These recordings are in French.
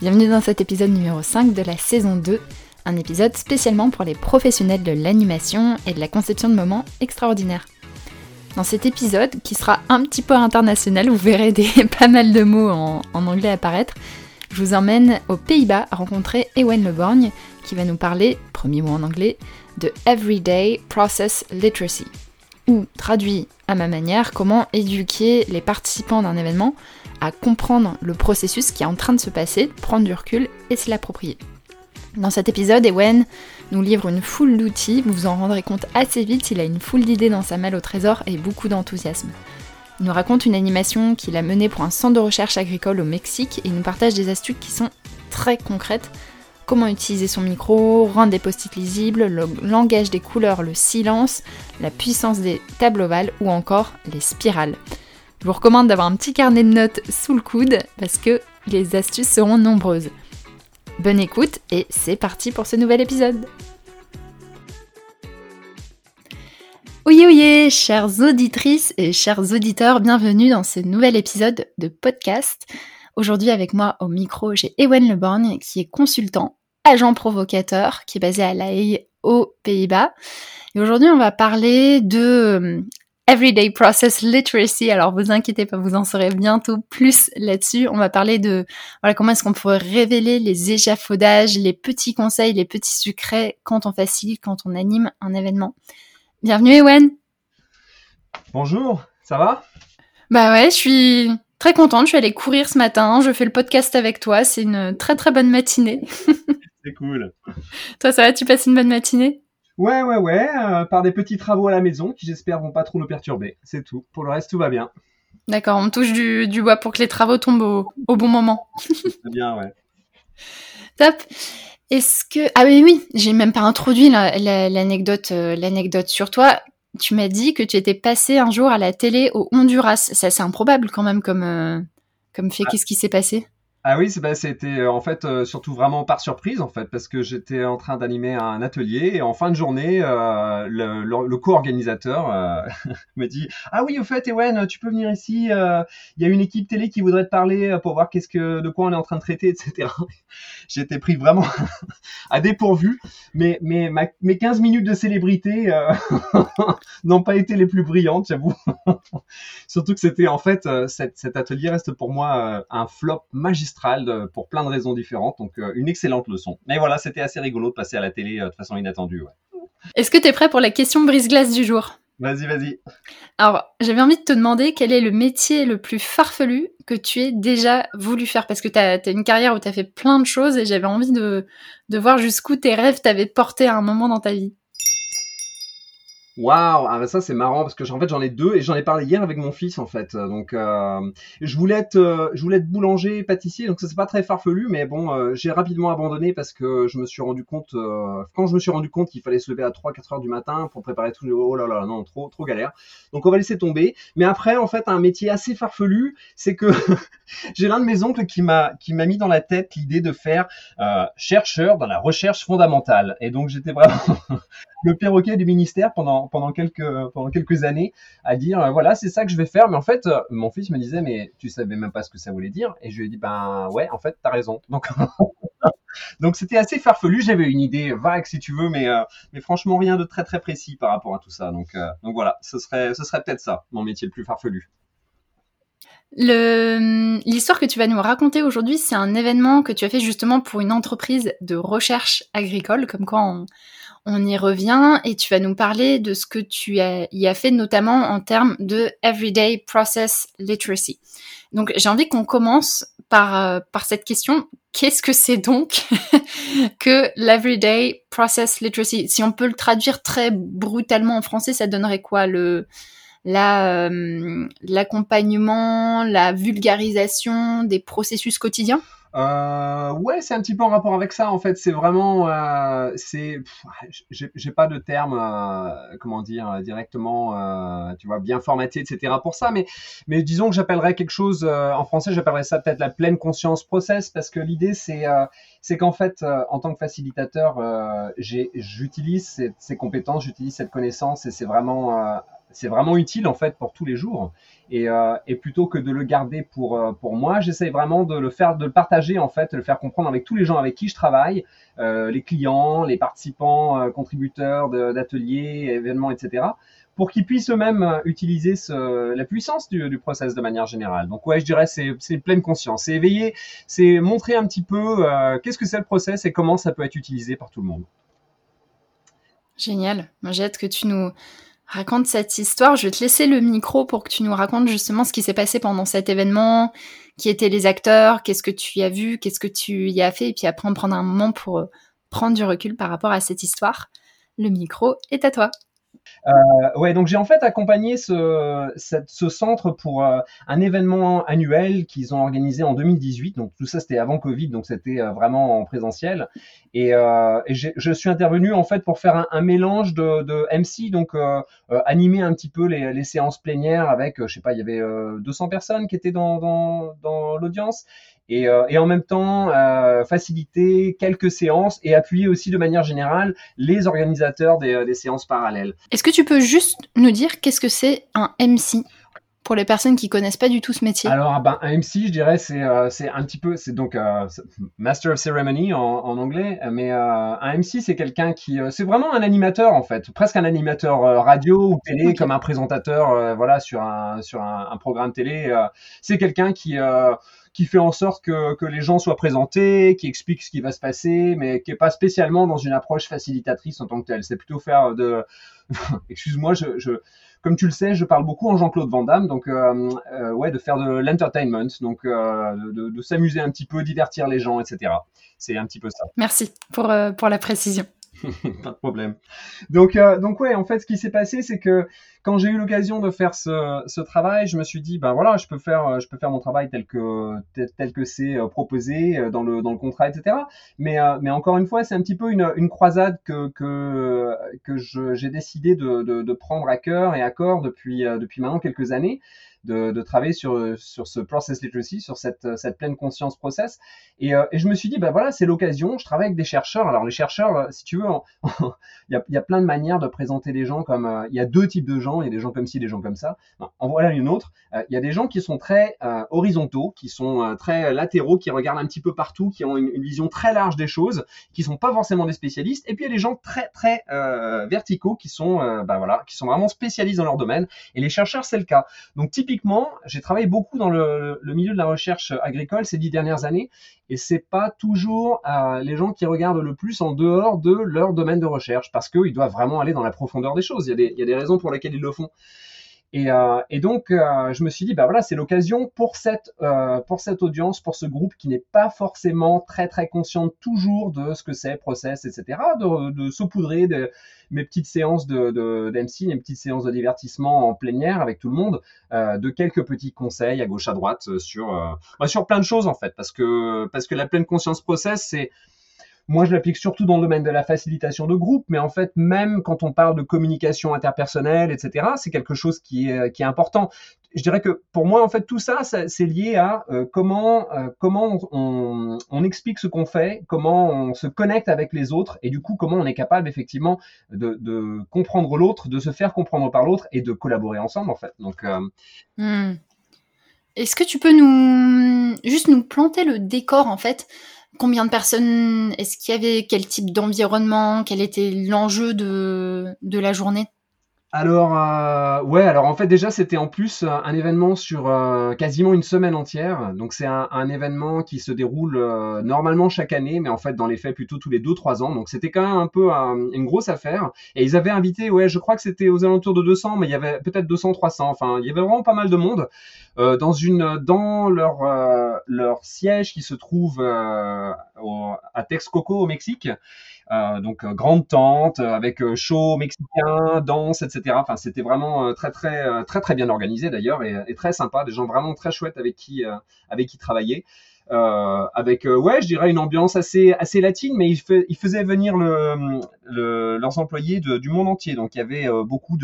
Bienvenue dans cet épisode numéro 5 de la saison 2, un épisode spécialement pour les professionnels de l'animation et de la conception de moments extraordinaires. Dans cet épisode, qui sera un petit peu international, vous verrez pas mal de mots en, anglais apparaître, je vous emmène aux Pays-Bas à rencontrer Ewen Leborgne, qui va nous parler, premier mot en anglais, de Everyday Process Literacy, traduit à ma manière, comment éduquer les participants d'un événement à comprendre le processus qui est en train de se passer, prendre du recul et se l'approprier. Dans cet épisode, Ewen nous livre une foule d'outils, vous vous en rendrez compte assez vite, il a une foule d'idées dans sa malle au trésor et beaucoup d'enthousiasme. Il nous raconte une animation qu'il a menée pour un centre de recherche agricole au Mexique et nous partage des astuces qui sont très concrètes. Comment utiliser son micro, rendre des post-it lisibles, le langage des couleurs, le silence, la puissance des tables ovales ou encore les spirales. Je vous recommande d'avoir un petit carnet de notes sous le coude parce que les astuces seront nombreuses. Bonne écoute et c'est parti pour ce nouvel épisode. Oyez oyez, chères auditrices et chers auditeurs, bienvenue dans ce nouvel épisode de podcast. Aujourd'hui avec moi au micro, j'ai Ewen Leborgne qui est consultant, agent provocateur, qui est basé à La Haye aux Pays-Bas. Et aujourd'hui, on va parler de Everyday Process Literacy. Alors vous inquiétez pas, vous en saurez bientôt plus là-dessus. On va parler de voilà comment est-ce qu'on pourrait révéler les échafaudages, les petits conseils, les petits secrets quand on facilite, quand on anime un événement. Bienvenue Ewen. Bonjour, ça va? Bah ouais, je suis très contente. Je suis allée courir ce matin. Je fais le podcast avec toi. C'est une très très bonne matinée. C'est cool. toi, ça va Tu passes une bonne matinée? Ouais, ouais, ouais, euh, par des petits travaux à la maison qui j'espère vont pas trop nous perturber. C'est tout. Pour le reste, tout va bien. D'accord, on touche du, bois pour que les travaux tombent au, bon moment. C'est bien, ouais. Top. Est-ce que ah oui oui, j'ai même pas introduit l'anecdote euh, l'anecdote sur toi. Tu m'as dit que tu étais passé un jour à la télé au Honduras. C'est assez improbable quand même comme euh, comme fait. Ah. Qu'est-ce qui s'est passé? Ah oui, bah, c'était euh, en fait euh, surtout vraiment par surprise en fait parce que j'étais en train d'animer un atelier et en fin de journée euh, le, co-organisateur me dit ah oui au fait Ewen tu peux venir ici il y a une équipe télé qui voudrait te parler pour voir qu'est-ce que de quoi on est en train de traiter etc. J'étais pris vraiment à dépourvu mais mais ma, mes 15 minutes de célébrité n'ont pas été les plus brillantes j'avoue surtout que c'était en fait cet atelier reste pour moi un flop magistral pour plein de raisons différentes. Donc, euh, une excellente leçon. Mais voilà, c'était assez rigolo de passer à la télé euh, de façon inattendue. Est-ce que tu es prêt pour la question brise-glace du jour? Vas-y, vas-y. Alors, j'avais envie de te demander quel est le métier le plus farfelu que tu aies déjà voulu faire Parce que tu as, une carrière où tu as fait plein de choses et j'avais envie de, de voir jusqu'où tes rêves t'avaient porté à un moment dans ta vie. Waouh, ah bah ça c'est marrant parce que en fait j'en ai deux et j'en ai parlé hier avec mon fils en fait. Donc euh, je voulais être euh, je voulais être boulanger pâtissier donc ça c'est pas très farfelu mais bon euh, j'ai rapidement abandonné parce que je me suis rendu compte quand je me suis rendu compte qu'il fallait se lever à 3 4 heures du matin pour préparer tout oh là là non trop trop galère. Donc on va laisser tomber. Mais après en fait un métier assez farfelu, c'est que j'ai l'un de mes oncles qui m'a qui m'a mis dans la tête l'idée de faire chercheur dans la recherche fondamentale et donc j'étais vraiment le perroquet du ministère pendant pendant quelques pendant quelques années à dire euh, voilà c'est ça que je vais faire. Mais en fait euh, mon fils me disait mais tu savais même pas ce que ça voulait dire. Et je lui ai dit ben ouais en fait t'as raison. Donc donc c'était assez farfelu. J'avais une idée vague si tu veux mais euh, mais franchement rien de très très précis par rapport à tout ça. Donc donc voilà ce serait ce serait peut-être ça mon métier le plus farfelu. L'histoire que tu vas nous raconter aujourd'hui, c'est un événement que tu as fait justement pour une entreprise de recherche agricole, comme quoi on, on y revient et tu vas nous parler de ce que tu y as fait notamment en termes de everyday process literacy. Donc j'ai envie qu'on commence par, euh, cette question. Qu'est-ce que c'est donc que l'everyday process literacy? Si on peut le traduire très brutalement en français, ça donnerait quoi? Le euh, l'accompagnement, la vulgarisation des processus quotidiens? Euh, ouais, c'est un petit peu en rapport avec ça. En fait, c'est vraiment, euh, c'est, j'ai pas de terme, euh, comment dire, directement, euh, tu vois, bien formaté, etc. pour ça. Mais, mais disons que j'appellerais quelque chose euh, en français, j'appellerais ça peut-être la pleine conscience process, parce que l'idée, c'est, c'est qu'en fait, en tant que facilitateur, j'utilise ces, ces, compétences, j'utilise cette connaissance, et c'est vraiment c'est vraiment utile en fait pour tous les jours. Et, et plutôt que de le garder pour pour moi, j'essaie vraiment de le faire, de le partager en fait, de le faire comprendre avec tous les gens avec qui je travaille, les clients, les participants, contributeurs d'ateliers, événements, etc pour qu'ils puissent eux-mêmes euh, utiliser la puissance du, process de manière générale. Donc ouais, je dirais c'est pleine conscience, c'est éveiller, c'est montrer un petit peu euh, qu'est-ce que c'est le process et comment ça peut être utilisé par tout le monde. Génial. J'ai que tu nous racontes cette histoire. Je vais te laisser le micro pour que tu nous racontes justement ce qui s'est passé pendant cet événement, qui étaient les acteurs, qu'est-ce que tu y as vu, qu'est-ce que tu y as fait, et puis après on prendre un moment pour euh, prendre du recul par rapport à cette histoire. Le micro est à toi. Euh, ouais, donc j'ai en fait accompagné ce, ce centre pour euh, un événement annuel qu'ils ont organisé en 2018. Donc tout ça c'était avant Covid, donc c'était euh, vraiment en présentiel. Et, euh, et je suis intervenu en fait pour faire un, un mélange de, de, MC, donc animer un petit peu les, les séances plénières avec, je sais pas, il y avait 200 personnes qui étaient dans, dans, dans l'audience et, euh, et, en même temps euh, faciliter quelques séances et appuyer aussi de manière générale les organisateurs des, euh, des séances parallèles. Est-ce que tu peux juste nous dire qu'est-ce que c'est un MC pour les personnes qui connaissent pas du tout ce métier? Alors, ah ben, un MC, je dirais, c'est c'est un petit peu, c'est donc Master of Ceremony en, en anglais, mais un MC, c'est quelqu'un qui, c'est vraiment un animateur en fait, presque un animateur radio ou télé, comme un présentateur, voilà, sur un sur un, un programme télé. c'est quelqu'un qui qui fait en sorte que, les gens soient présentés, qui explique ce qui va se passer, mais qui est pas spécialement dans une approche facilitatrice en tant que telle. C'est plutôt faire de, excuse-moi, comme tu le sais, je parle beaucoup en Jean-Claude Van Damme, donc euh, euh, ouais, de faire de l'entertainment, donc euh, de, s'amuser un petit peu, divertir les gens, etc. C'est un petit peu ça. Merci pour la précision. pas de problème. Donc, euh, donc ouais, en fait, ce qui s'est passé, c'est que quand j'ai eu l'occasion de faire ce, ce, travail, je me suis dit, ben voilà, je peux faire, je peux faire mon travail tel que tel, que c'est euh, proposé euh, dans le dans le contrat, etc. Mais mais encore une fois, c'est un petit peu une, une croisade que que que j'ai décidé de, de, de, prendre à cœur et à corps depuis depuis maintenant quelques années de, travailler sur, sur ce process literacy, sur cette, cette pleine conscience process. Et, euh, et je me suis dit, ben voilà, c'est l'occasion. Je travaille avec des chercheurs. Alors les chercheurs, euh, si tu veux, il y, a, y, a, plein de manières de présenter les gens comme euh, il y a deux types de gens. Il y a des gens comme ci, des gens comme ça. en voilà une autre. Il y a des gens qui sont très horizontaux, qui sont très latéraux, qui regardent un petit peu partout, qui ont une, une, vision très large des choses, qui sont pas forcément des spécialistes. Et puis il y a des gens très très verticaux qui sont, ben voilà, qui sont vraiment spécialistes dans leur domaine. Et les chercheurs, c'est le cas. Donc typiquement typiquement, j'ai travaillé beaucoup dans le, milieu de la recherche agricole ces dix dernières années, et c'est pas toujours euh, les gens qui regardent le plus en dehors de leur domaine de recherche, parce qu'ils doivent vraiment aller dans la profondeur des choses. Il y a des, il y a des raisons pour lesquelles ils le font. Et, euh, et, donc, euh, je me suis dit, bah voilà, c'est l'occasion pour cette euh, pour cette audience, pour ce groupe qui n'est pas forcément très très conscient toujours de ce que c'est process, etc., de, de saupoudrer de, mes petites séances de, de mes petites séances de divertissement en plénière avec tout le monde, de quelques petits conseils à gauche à droite sur bah, sur plein de choses en fait, parce que parce que la pleine conscience process, c'est moi, je l'applique surtout dans le domaine de la facilitation de groupe, mais en fait, même quand on parle de communication interpersonnelle, etc., c'est quelque chose qui est, qui est important. Je dirais que pour moi, en fait, tout ça, c'est lié à euh, comment, euh, comment on, explique ce qu'on fait, comment on se connecte avec les autres, et du coup, comment on est capable effectivement de, comprendre l'autre, de se faire comprendre par l'autre et de collaborer ensemble, en fait. Donc, euh... hmm. est-ce que tu peux nous juste nous planter le décor, en fait? Combien de personnes Est-ce qu'il y avait quel type d'environnement Quel était l'enjeu de, de la journée? Alors euh, ouais, alors en fait déjà c'était en plus euh, un événement sur euh, quasiment une semaine entière. Donc c'est un, un, événement qui se déroule euh, normalement chaque année, mais en fait dans les faits plutôt tous les deux trois ans. Donc c'était quand même un peu une grosse affaire. Et ils avaient invité, ouais, je crois que c'était aux alentours de 200, mais il y avait peut-être 200, 300. Enfin, il y avait vraiment pas mal de monde dans une dans leur leur siège qui se trouve à Texcoco au Mexique. Euh, donc euh, grande tente euh, avec show mexicain, danse, etc. Enfin, c'était vraiment très très très très bien organisé d'ailleurs et, et, très sympa, des gens vraiment très chouettes avec qui avec qui travailler. Euh, avec euh, ouais, je dirais une ambiance assez assez latine, mais il, fait, il faisait venir le, le, leurs employés du monde entier. Donc il y avait euh, beaucoup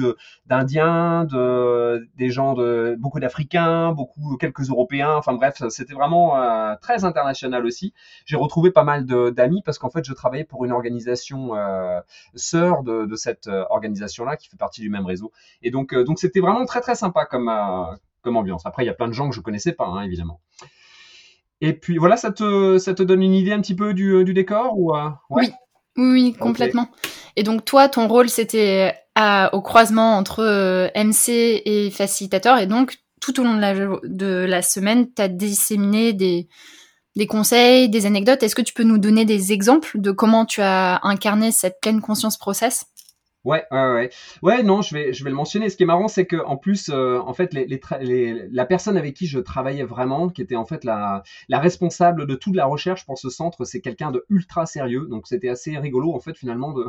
d'Indiens, de des gens de beaucoup d'Africains, beaucoup quelques Européens. Enfin bref, c'était vraiment très international aussi. J'ai retrouvé pas mal d'amis parce qu'en fait je travaillais pour une organisation sœur de, de cette organisation là qui fait partie du même réseau. Et donc donc c'était vraiment très très sympa comme comme ambiance. Après il y a plein de gens que je connaissais pas hein, évidemment. Et puis voilà, ça te, ça te donne une idée un petit peu du, du décor ou euh, oui. oui, complètement. Et donc toi, ton rôle, c'était au croisement entre euh, MC et facilitateur. Et donc, tout au long de la, de la semaine, tu as disséminé des, des conseils, des anecdotes. Est-ce que tu peux nous donner des exemples de comment tu as incarné cette pleine conscience process? Ouais, ouais, ouais. Ouais, non, je vais, je vais le mentionner. Ce qui est marrant, c'est que en plus, euh, en fait, les, les, la personne avec qui je travaillais vraiment, qui était en fait la, la responsable de toute la recherche pour ce centre, c'est quelqu'un de ultra sérieux. Donc, c'était assez rigolo, en fait, finalement, de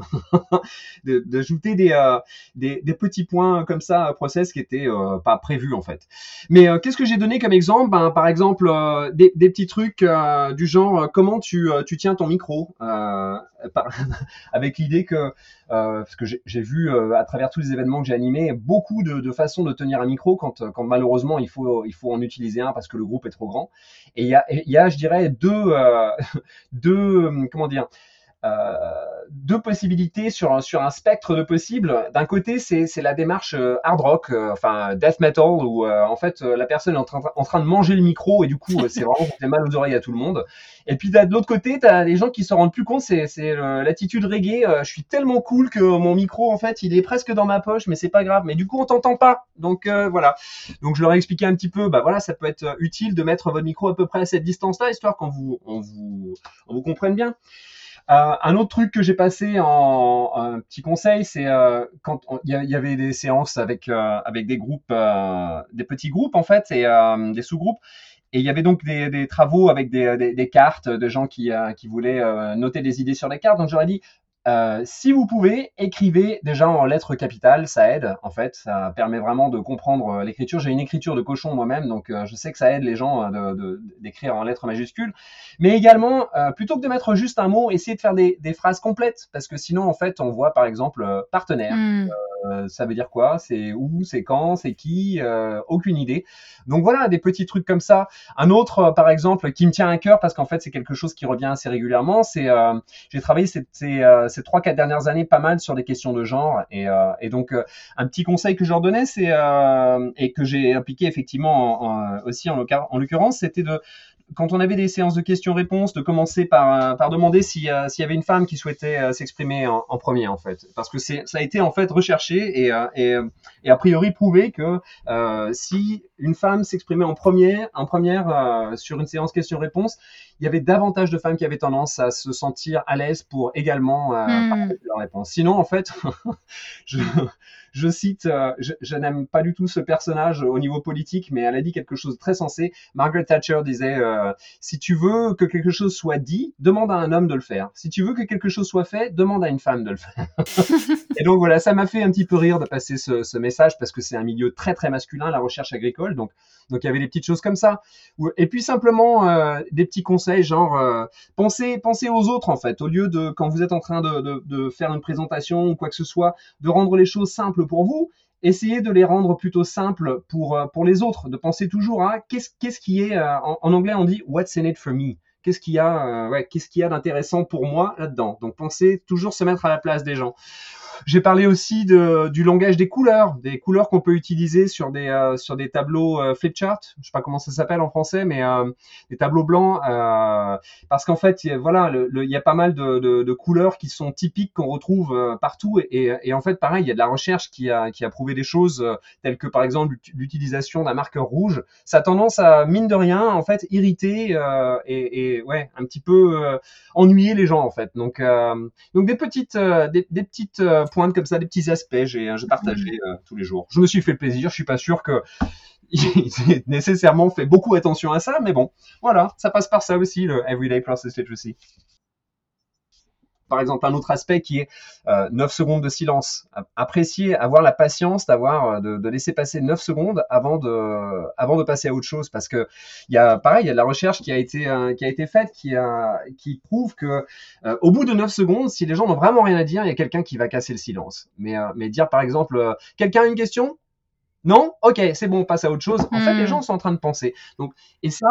d'ajouter des, euh, des, des petits points comme ça, process qui étaient euh, pas prévus, en fait. Mais qu'est-ce que j'ai donné comme exemple? Ben, Par exemple, des, des petits trucs du genre comment tu, tu tiens ton micro, avec l'idée que parce que j'ai j'ai vu euh, à travers tous les événements que j'ai animés beaucoup de, façons de tenir un micro quand, quand malheureusement il faut, il faut en utiliser un parce que le groupe est trop grand. Et il y a, y a, je dirais, deux, euh, deux comment dire, euh, deux possibilités sur, sur un spectre de possibles. D'un côté, c'est la démarche euh, hard rock, euh, enfin death metal, où en fait la personne est en train, en train de manger le micro et du coup c'est vraiment fait mal aux oreilles à tout le monde. Et puis de l'autre côté, tu as des gens qui se rendent plus compte, c'est l'attitude reggae. je suis tellement cool que mon micro en fait il est presque dans ma poche, mais c'est pas grave. Mais du coup on t'entend pas. Donc voilà. Donc je leur ai expliqué un petit peu, bah voilà, ça peut être utile de mettre votre micro à peu près à cette distance-là, histoire qu'on vous, on vous, on vous comprenne bien. Euh, un autre truc que j'ai passé en un petit conseil, c'est euh, quand il y, avait des séances avec euh, avec des groupes, des petits groupes en fait et des sous-groupes. Et il y avait donc des, travaux avec des, des, des, cartes de gens qui, qui voulaient noter des idées sur les cartes. Donc j'aurais dit, euh, si vous pouvez, écrivez déjà en lettres capitales, ça aide en fait, ça permet vraiment de comprendre euh, l'écriture. J'ai une écriture de cochon moi-même, donc euh, je sais que ça aide les gens d'écrire en lettres majuscules. Mais également, plutôt que de mettre juste un mot, essayez de faire des, des, phrases complètes, parce que sinon en fait, on voit par exemple partenaire. Hmm. ça veut dire quoi? C'est où? C'est quand? C'est qui? Aucune idée. Donc voilà, des petits trucs comme ça. Un autre, par exemple, qui me tient à cœur parce qu'en fait c'est quelque chose qui revient assez régulièrement, c'est j'ai travaillé ces, ces trois quatre dernières années pas mal sur des questions de genre et, euh, donc euh, un petit conseil que je leur donnais c'est euh, et que j'ai appliqué effectivement aussi en, en l'occurrence c'était de quand on avait des séances de questions-réponses, de commencer par, demander s'il y avait une femme qui souhaitait s'exprimer en, premier, en fait. Parce que ça a été en fait recherché et, et, et a priori prouvé que si une femme s'exprimait en, en première sur une séance questions-réponses, il y avait davantage de femmes qui avaient tendance à se sentir à l'aise pour également euh, hmm. leur réponse. Sinon, en fait, je, je cite, euh, je, n'aime pas du tout ce personnage au niveau politique, mais elle a dit quelque chose de très sensé. Margaret Thatcher disait euh, si tu veux que quelque chose soit dit, demande à un homme de le faire. Si tu veux que quelque chose soit fait, demande à une femme de le faire. et donc voilà, ça m'a fait un petit peu rire de passer ce, ce message parce que c'est un milieu très très masculin, la recherche agricole. Donc donc il y avait des petites choses comme ça. Et puis simplement des petits conseils genre euh, pensez pensez aux autres en fait au lieu de quand vous êtes en train de, faire une présentation ou quoi que ce soit de rendre les choses simples pour vous essayez de les rendre plutôt simples pour, euh, pour les autres, de penser toujours à qu'est-ce, qu'est-ce qui est, euh, en, anglais on dit what's in it for me, qu'est-ce qu'il y a, qu'est-ce qu'il y a d'intéressant pour moi là-dedans? Donc pensez toujours se mettre à la place des gens. J'ai parlé aussi de, du langage des couleurs, des couleurs qu'on peut utiliser sur des euh, sur des tableaux euh, flipchart. Je sais pas comment ça s'appelle en français, mais euh, des tableaux blancs, euh, parce qu'en fait, voilà, il y a pas mal de, de, de couleurs qui sont typiques qu'on retrouve euh, partout, et, et, en fait, pareil, il y a de la recherche qui a qui a prouvé des choses telles que par exemple l'utilisation d'un marqueur rouge. Ça a tendance à mine de rien, en fait, irriter et, et, ouais, un petit peu ennuyer les gens en fait. Donc donc des petites des, des petites pointe comme ça, des petits aspects, j'ai euh, partagé mm. euh, tous les jours. Je me suis fait plaisir, je suis pas sûr que j'ai nécessairement fait beaucoup attention à ça, mais bon, voilà, ça passe par ça aussi, le Everyday Process Literacy. Par exemple un autre aspect qui est euh, 9 secondes de silence. Apprécier, avoir la patience d'avoir de, de, laisser passer 9 secondes avant de avant de passer à autre chose parce que il y a pareil, il y a de la recherche qui a été euh, qui a été faite qui a qui prouve que euh, au bout de 9 secondes, si les gens n'ont vraiment rien à dire, il y a quelqu'un qui va casser le silence. Mais euh, mais dire par exemple quelqu'un a une question? Non? Ok, c'est bon, on passe à autre chose. En fait, les hmm. gens sont en train de penser. Donc, et ça,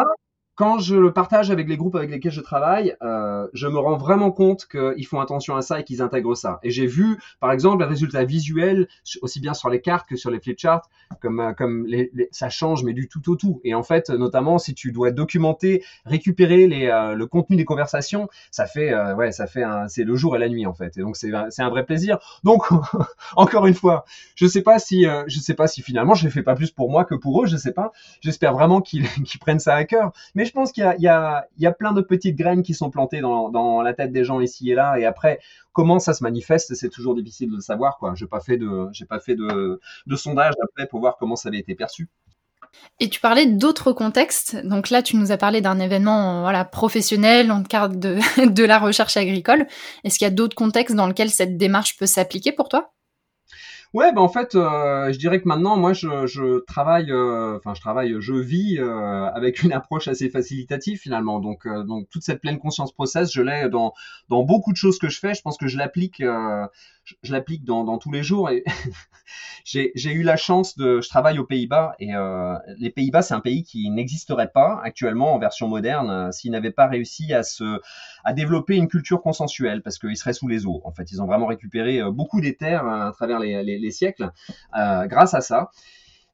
quand je le partage avec les groupes avec lesquels je travaille, euh, je me rends vraiment compte qu'ils font attention à ça et qu'ils intègrent ça. Et j'ai vu, par exemple, les résultats visuels, aussi bien sur les cartes que sur les flipcharts, comme, euh, comme les, ça change, mais du tout au tout. Et en fait, notamment, si tu dois documenter, récupérer les, euh, le contenu des conversations, ça fait, euh, ouais, ça fait c'est le jour et la nuit en fait. Et donc c'est un vrai plaisir. Donc encore une fois, je sais pas si, je sais pas si finalement je les fais pas plus pour moi que pour eux, je sais pas. J'espère vraiment qu'ils prennent ça à cœur. Mais je pense qu'il y, a, plein de petites graines qui sont plantées dans, la tête des gens ici et là. Et après, comment ça se manifeste, c'est toujours difficile de le savoir. Je n'ai pas fait, de, sondage après pour voir comment ça avait été perçu. Et tu parlais d'autres contextes. Donc là, tu nous as parlé d'un événement professionnel, en cadre de, de la recherche agricole. Est-ce qu'il y a d'autres contextes dans lesquels cette démarche peut s'appliquer pour toi? Ouais, bah en fait, euh, je dirais que maintenant, moi, je, je travaille, euh, enfin, je travaille, je vis euh, avec une approche assez facilitative finalement. Donc, donc toute cette pleine conscience process, je l'ai dans dans beaucoup de choses que je fais. Je pense que je l'applique je, l'applique dans, dans, tous les jours et j'ai eu la chance de, je travaille aux Pays-Bas et euh, les Pays-Bas c'est un pays qui n'existerait pas actuellement en version moderne euh, s'ils n'avaient pas réussi à se, à développer une culture consensuelle parce qu'ils seraient sous les eaux. En fait, ils ont vraiment récupéré euh, beaucoup des terres à travers les, les, les siècles grâce à ça.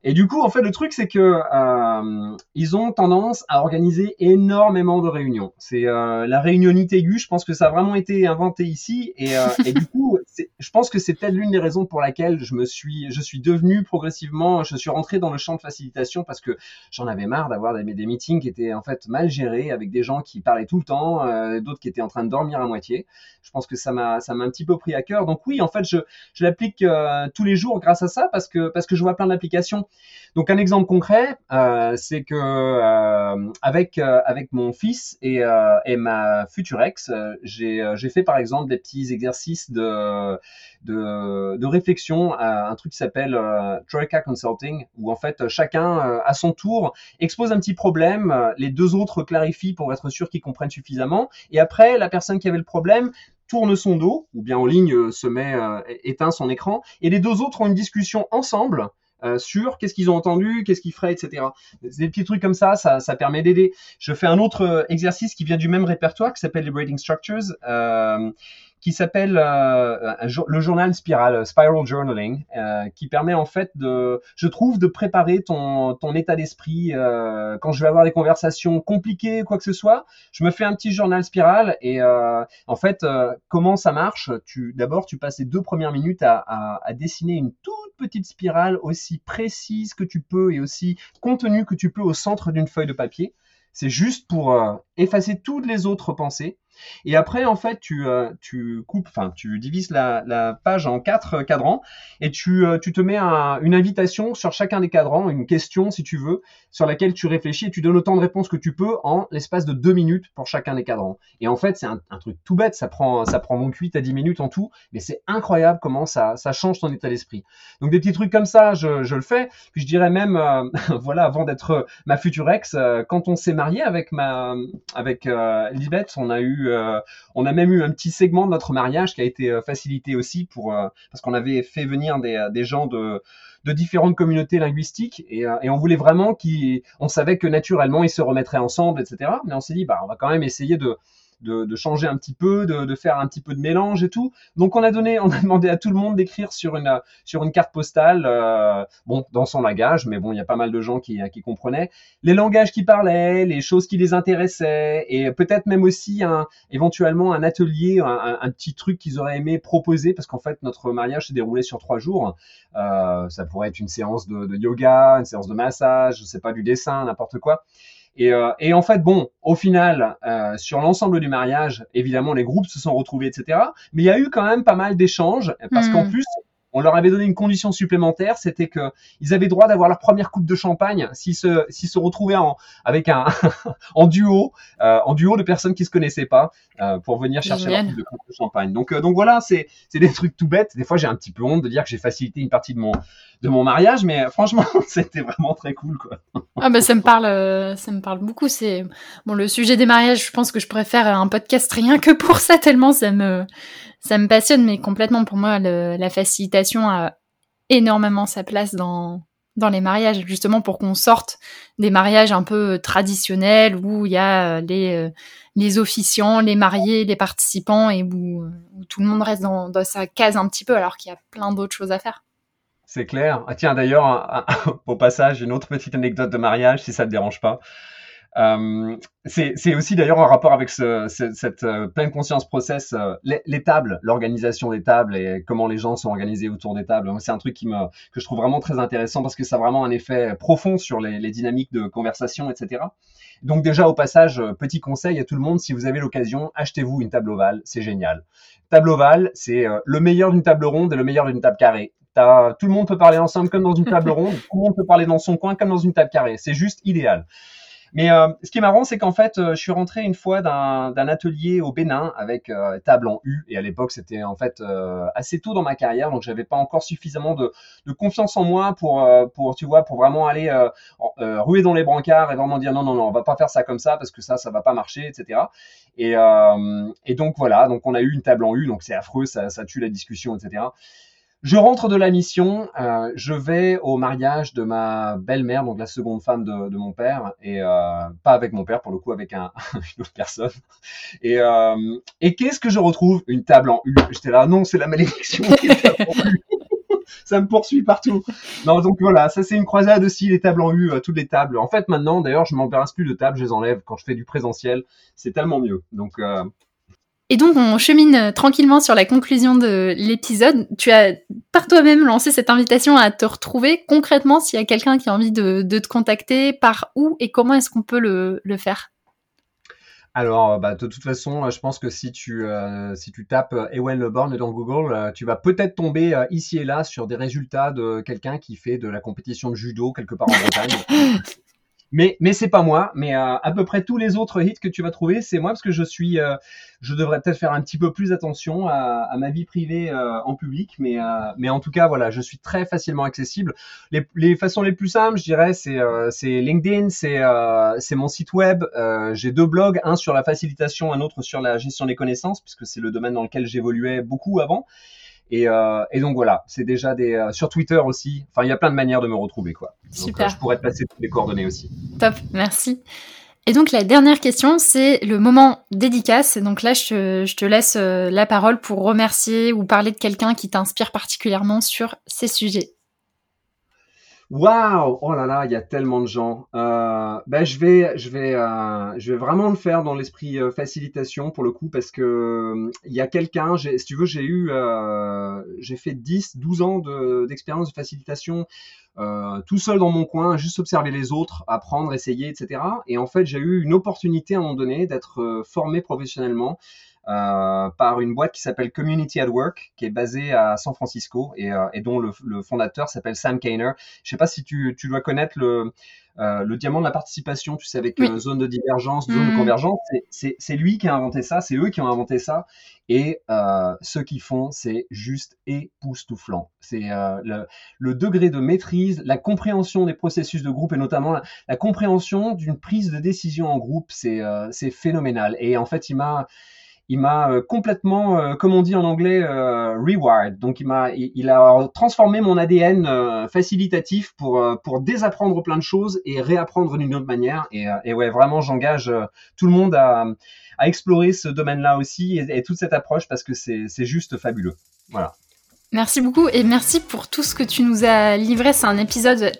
Et du coup, en fait, le truc, c'est que euh, ils ont tendance à organiser énormément de réunions. C'est euh, la réunionite aiguë. Je pense que ça a vraiment été inventé ici. Et, euh, et du coup, je pense que c'est peut-être l'une des raisons pour laquelle je me suis, je suis devenu progressivement, je suis rentré dans le champ de facilitation parce que j'en avais marre d'avoir des, des, meetings qui étaient en fait mal gérés avec des gens qui parlaient tout le temps, euh, d'autres qui étaient en train de dormir à moitié. Je pense que ça m'a, ça m'a un petit peu pris à cœur. Donc oui, en fait, je, je l'applique euh, tous les jours grâce à ça parce que parce que je vois plein d'applications. Donc un exemple concret, euh, c'est que euh, avec euh, avec mon fils et, et ma future ex, j'ai j'ai fait par exemple des petits exercices de de, de réflexion à un truc qui s'appelle Troika Consulting, où en fait chacun à son tour expose un petit problème, les deux autres clarifient pour être sûr qu'ils comprennent suffisamment, et après la personne qui avait le problème tourne son dos, ou bien en ligne se met, éteint son écran, et les deux autres ont une discussion ensemble euh, sur qu'est-ce qu'ils ont entendu, qu'est-ce qu'ils feraient, etc. Des petits trucs comme ça, ça, permet d'aider. Je fais un autre euh, exercice qui vient du même répertoire, qui s'appelle Liberating Structures. Euh, qui s'appelle le journal Spiral, Spiral Journaling, qui permet en fait de, je trouve, de préparer ton, état d'esprit quand je vais avoir des conversations compliquées, quoi que ce soit. Je me fais un petit journal Spiral et en fait, comment ça marche? Tu d'abord, tu passes les deux premières minutes à, à, à dessiner une toute petite spirale aussi précise que tu peux et aussi contenue que tu peux au centre d'une feuille de papier. C'est juste pour effacer toutes les autres pensées et après, en fait, tu, euh, tu coupes, enfin, tu divises la, page en quatre euh, cadrans et tu, euh, tu te mets un, une invitation sur chacun des cadrans, une question, si tu veux, sur laquelle tu réfléchis et tu donnes autant de réponses que tu peux en l'espace de deux minutes pour chacun des cadrans. Et en fait, c'est un, truc tout bête, ça prend, ça prend donc 8 à 10 minutes en tout, mais c'est incroyable comment ça, ça change ton état d'esprit. Donc, des petits trucs comme ça, je, je le fais. Puis je dirais même, voilà, avant d'être ma future ex, quand on s'est marié avec ma, avec Lisbeth, on a eu euh, on a même eu un petit segment de notre mariage qui a été euh, facilité aussi pour euh, parce qu'on avait fait venir des, gens de différentes communautés linguistiques et, on voulait vraiment qu'on savait que naturellement ils se remettraient ensemble, etc. Mais on s'est dit bah on va quand même essayer de de, changer un petit peu, de, faire un petit peu de mélange et tout. Donc on a donné, on a demandé à tout le monde d'écrire sur une sur une carte postale, euh, bon dans son langage, mais bon il y a pas mal de gens qui, qui comprenaient les langages qui parlaient, les choses qui les intéressaient et peut-être même aussi un éventuellement un atelier, un, petit truc qu'ils auraient aimé proposer parce qu'en fait notre mariage s'est déroulé sur trois jours. Euh, ça pourrait être une séance de, de yoga, une séance de massage, je sais pas du dessin, n'importe quoi. Et, euh, et, en fait, bon, au final, euh, sur l'ensemble du mariage, évidemment, les groupes se sont retrouvés, etc. Mais il y a eu quand même pas mal d'échanges, parce qu'en hmm. plus, on leur avait donné une condition supplémentaire, c'était que ils avaient droit d'avoir leur première coupe de champagne s'ils se, s'ils se retrouvaient en, avec un, en duo, euh, en duo de personnes qui se connaissaient pas, euh, pour venir chercher leur coupe de, coupe de champagne. Donc, euh, donc voilà, c'est, c'est des trucs tout bêtes. Des fois, j'ai un petit peu honte de dire que j'ai facilité une partie de mon, de mon mariage, mais franchement, c'était vraiment très cool, quoi. ah bah ça me parle, ça me parle beaucoup. C'est bon le sujet des mariages. Je pense que je pourrais faire un podcast rien que pour ça tellement ça me, ça me passionne. Mais complètement pour moi, la facilitation a énormément sa place dans dans les mariages, justement pour qu'on sorte des mariages un peu traditionnels où il y a euh, les euh, les officiants, les mariés, les participants et où, tout le monde reste dans, sa case un petit peu alors qu'il y a plein d'autres choses à faire. C'est clair. Ah, tiens, d'ailleurs, au passage, une autre petite anecdote de mariage, si ça te dérange pas. Euh, c'est aussi d'ailleurs en rapport avec ce, cette euh, pleine conscience process, euh, les, les, tables, l'organisation des tables et comment les gens sont organisés autour des tables. C'est un truc qui me, que je trouve vraiment très intéressant parce que ça a vraiment un effet profond sur les, les dynamiques de conversation, etc. Donc déjà au passage, euh, petit conseil à tout le monde, si vous avez l'occasion, achetez-vous une table ovale, c'est génial. Table ovale, c'est le meilleur d'une table ronde et le meilleur d'une table carrée tout le monde peut parler ensemble comme dans une table ronde, tout le monde peut parler dans son coin comme dans une table carrée. C'est juste idéal. Mais euh, ce qui est marrant, c'est qu'en fait, euh, je suis rentré une fois d'un atelier au Bénin avec euh, table en U, et à l'époque, c'était en fait assez tôt dans ma carrière, donc j'avais pas encore suffisamment de, de, confiance en moi pour, pour, tu vois, pour vraiment aller ruer dans les brancards et vraiment dire non, non, non, on va pas faire ça comme ça parce que ça, ça va pas marcher, etc. Et, et donc voilà, donc on a eu une table en U, donc c'est affreux, ça, ça tue la discussion, etc. Je rentre de la mission, euh, je vais au mariage de ma belle-mère, donc la seconde femme de, de mon père, et euh, pas avec mon père pour le coup, avec un, une autre personne. Et, euh, et qu'est-ce que je retrouve? Une table en U. J'étais là, non, c'est la malédiction. ça me poursuit partout. Non, donc voilà, ça c'est une croisade aussi, les tables en U, euh, toutes les tables. En fait, maintenant, d'ailleurs, je m'embarrasse plus de tables, je les enlève quand je fais du présentiel. C'est tellement mieux. Donc euh, et donc, on chemine euh, tranquillement sur la conclusion de l'épisode. Tu as par toi-même lancé cette invitation à te retrouver. Concrètement, s'il y a quelqu'un qui a envie de, te contacter, par où et comment est-ce qu'on peut le, faire? Alors, bah, de toute façon, je pense que si tu, euh, si tu tapes euh, Ewen Leborn dans Google, tu vas peut-être tomber ici et là sur des résultats de quelqu'un qui fait de la compétition de judo quelque part en Bretagne. Mais mais c'est pas moi, mais euh, à peu près tous les autres hits que tu vas trouver, c'est moi parce que je suis, euh, je devrais peut-être faire un petit peu plus attention à, à ma vie privée euh, en public, mais mais en tout cas voilà, je suis très facilement accessible. Les, les façons les plus simples, je dirais, c'est c'est LinkedIn, c'est c'est mon site web. J'ai deux blogs, un sur la facilitation, un autre sur la gestion des connaissances, puisque c'est le domaine dans lequel j'évoluais beaucoup avant. Et, euh, et, donc voilà, c'est déjà des euh, sur Twitter aussi. Enfin, il y a plein de manières de me retrouver quoi. Super. Euh, je pourrais te passer toutes les coordonnées aussi. Top, merci. Et donc la dernière question, c'est le moment dédicace. Donc là, je te, je te laisse la parole pour remercier ou parler de quelqu'un qui t'inspire particulièrement sur ces sujets. Waouh Oh là là, il y a tellement de gens. Euh, ben je vais, je vais, euh, je vais vraiment le faire dans l'esprit euh, facilitation pour le coup parce que il y a quelqu'un. Si tu veux, j'ai eu, j'ai fait 10, 12 ans d'expérience de, facilitation tout seul dans mon coin, juste observer les autres, apprendre, essayer, etc. Et en fait, j'ai eu une opportunité à un moment donné d'être formé professionnellement par une boîte qui s'appelle Community at Work, qui est basée à San Francisco et, euh, et dont le, le fondateur s'appelle Sam Kainer. Je sais pas si tu, tu dois connaître le, euh, le diamant de la participation, tu sais, avec oui. zone de divergence, zone mmh. de convergence. C'est lui qui a inventé ça, c'est eux qui ont inventé ça. Et euh, ce qu'ils font, c'est juste époustouflant. C'est euh, le, le, degré de maîtrise, la compréhension des processus de groupe et notamment la, la compréhension d'une prise de décision en groupe, c'est phénoménal. Et en fait, il m'a il m'a euh, complètement, euh, comme on dit en anglais, euh, rewired. Donc il m'a, il, a transformé mon ADN facilitatif pour pour désapprendre plein de choses et réapprendre d'une autre manière. Et, ouais, vraiment, j'engage tout le monde à, à explorer ce domaine-là aussi et, et, toute cette approche parce que c'est c'est juste fabuleux. Voilà. Merci beaucoup et merci pour tout ce que tu nous as livré. C'est un épisode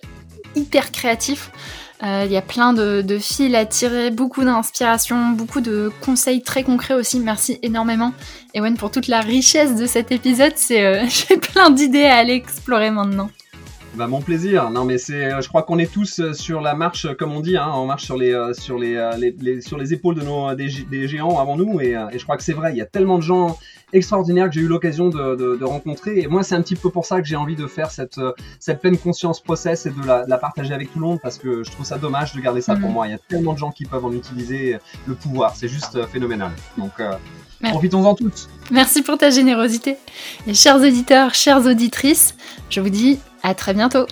hyper créatif. Euh, il y a plein de, de fils à tirer, beaucoup d'inspiration, beaucoup de conseils très concrets aussi. Merci énormément, Ewen, pour toute la richesse de cet épisode. C'est, euh, j'ai plein d'idées à aller explorer maintenant. Bah, mon plaisir. Non, mais c'est, je crois qu'on est tous sur la marche, comme on dit, hein, on marche sur les, sur les, les, sur les épaules de nos des, des géants avant nous, et, et je crois que c'est vrai. Il y a tellement de gens extraordinaires que j'ai eu l'occasion de, de, de, rencontrer, et moi c'est un petit peu pour ça que j'ai envie de faire cette, cette pleine conscience process et de la, de la, partager avec tout le monde, parce que je trouve ça dommage de garder ça pour mm. moi. Il y a tellement de gens qui peuvent en utiliser le pouvoir, c'est juste phénoménal. Donc euh, profitons-en tous. Merci pour ta générosité. Et chers auditeurs, chères auditrices, je vous dis à très bientôt.